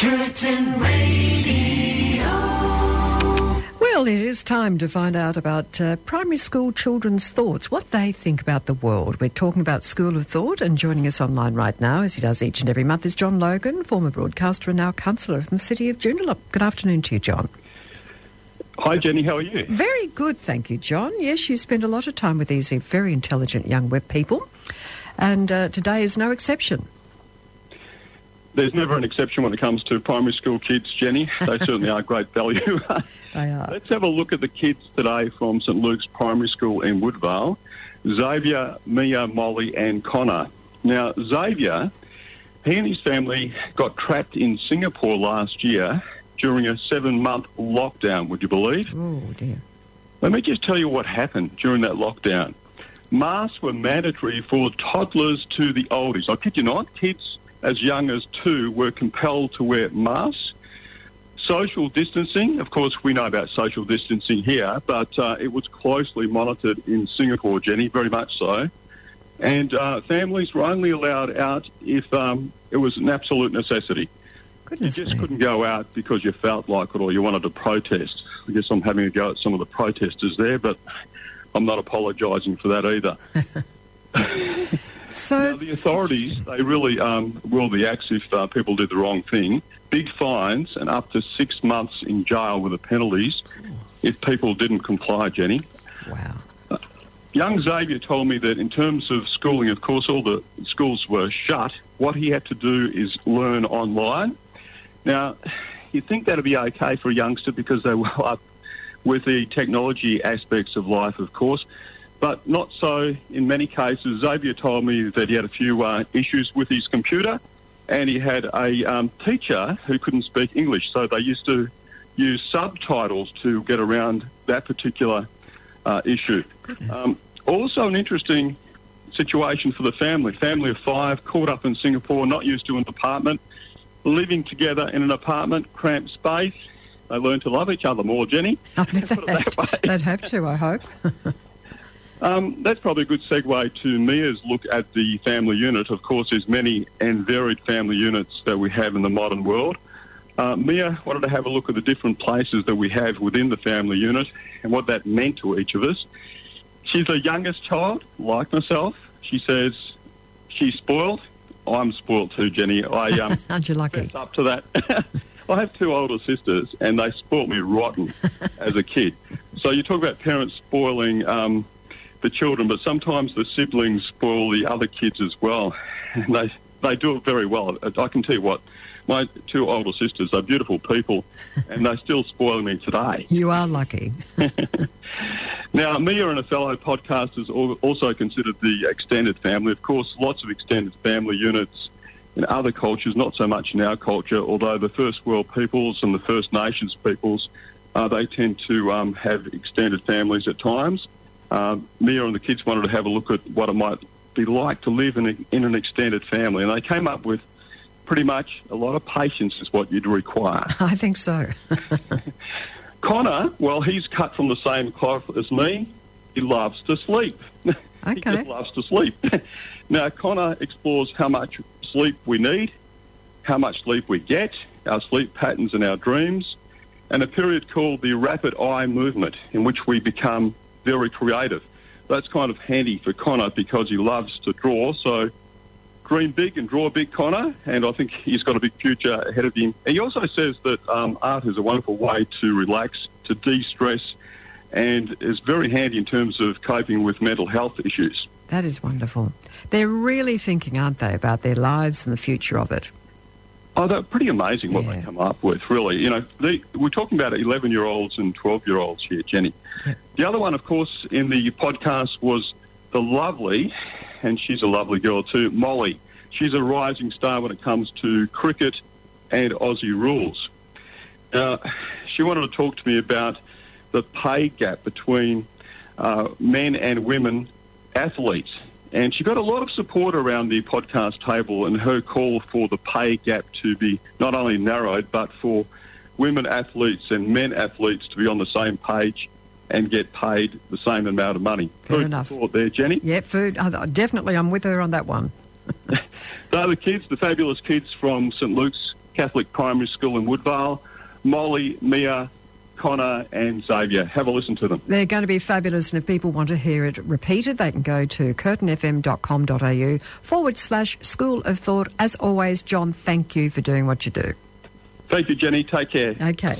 Curtin Radio. Well, it is time to find out about uh, primary school children's thoughts, what they think about the world. We're talking about School of Thought, and joining us online right now, as he does each and every month, is John Logan, former broadcaster and now councillor from the city of Joondalup. Good afternoon to you, John. Hi, Jenny. How are you? Very good, thank you, John. Yes, you spend a lot of time with these very intelligent young web people, and uh, today is no exception. There's never an exception when it comes to primary school kids, Jenny. They certainly are great value. They are. Let's have a look at the kids today from St Luke's Primary School in Woodvale. Xavier, Mia, Molly and Connor. Now, Xavier, he and his family got trapped in Singapore last year during a seven-month lockdown, would you believe? Oh, dear. Let me just tell you what happened during that lockdown. Masks were mandatory for toddlers to the oldies. I kid you not, kids as young as two were compelled to wear masks. Social distancing, of course, we know about social distancing here, but uh, it was closely monitored in Singapore, Jenny, very much so. And uh, families were only allowed out if um, it was an absolute necessity. You just me. couldn't go out because you felt like it or you wanted to protest. I guess I'm having a go at some of the protesters there, but I'm not apologising for that either. So, Now, the authorities, they really um, will the axe if uh, people do the wrong thing. Big fines and up to six months in jail with the penalties if people didn't comply, Jenny. wow. Young Xavier told me that in terms of schooling, of course, all the schools were shut. What he had to do is learn online. Now, you'd think that'd be okay for a youngster because they're well up with the technology aspects of life, of course, but not so in many cases. Xavier told me that he had a few uh, issues with his computer and he had a um, teacher who couldn't speak English, so they used to use subtitles to get around that particular uh, issue. Um, also, an interesting situation for the family. Family of five caught up in Singapore, not used to an apartment, living together in an apartment, cramped space. They learn to love each other more, Jenny. I mean, they'd, that way. they'd have to, I hope. Um, that's probably a good segue to Mia's look at the family unit. Of course, there's many and varied family units that we have in the modern world. Uh, Mia wanted to have a look at the different places that we have within the family unit and what that meant to each of us. She's the youngest child, like myself. She says she's spoiled. I'm spoiled too, Jenny. I um, Aren't you lucky? up to that. I have two older sisters, and they spoilt me rotten as a kid. So you talk about parents spoiling um, the children, but sometimes the siblings spoil the other kids as well, and they they do it very well. I can tell you what, my two older sisters are beautiful people, and they still spoil me today. You are lucky. Now, Mia and a fellow podcasters al- also considered the extended family. Of course, lots of extended family units in other cultures, not so much in our culture, although the First World peoples and the First Nations peoples, uh, they tend to um, have extended families at times. Um, Mia and the kids wanted to have a look at what it might be like to live in, a, in an extended family, and they came up with pretty much a lot of patience is what you'd require. I think so. Connor, well, he's cut from the same cloth as me. He loves to sleep. Okay. he just loves to sleep. now, Connor explores how much sleep we need, how much sleep we get, our sleep patterns and our dreams, and a period called the rapid eye movement, in which we become very creative. That's kind of handy for Connor because he loves to draw. So, dream big and draw a big, Connor, and I think he's got a big future ahead of him. He also says that um, art is a wonderful way to relax, to de-stress, and is very handy in terms of coping with mental health issues. That is wonderful. They're really thinking, aren't they, about their lives and the future of it? Oh, they're pretty amazing what Yeah. they come up with, really. You know, they, we're talking about 11 year olds and 12 year olds here, Jenny. Yeah. The other one, of course, in the podcast was the lovely, and she's a lovely girl too, Molly. She's a rising star when it comes to cricket and Aussie rules. Now, she wanted to talk to me about the pay gap between uh, men and women athletes. And she got a lot of support around the podcast table and her call for the pay gap to be not only narrowed, but for women athletes and men athletes to be on the same page and get paid the same amount of money. Fair Food enough. thought there, Jenny. Yeah, food. Definitely, I'm with her on that one. They're the kids, the fabulous kids from St Luke's Catholic Primary School in Woodvale. Molly, Mia, Connor, and Xavier. Have a listen to them. They're going to be fabulous, and if people want to hear it repeated, they can go to curtinfm.com.au forward slash School of Thought. As always, John, thank you for doing what you do. Thank you, Jenny. Take care. Okay.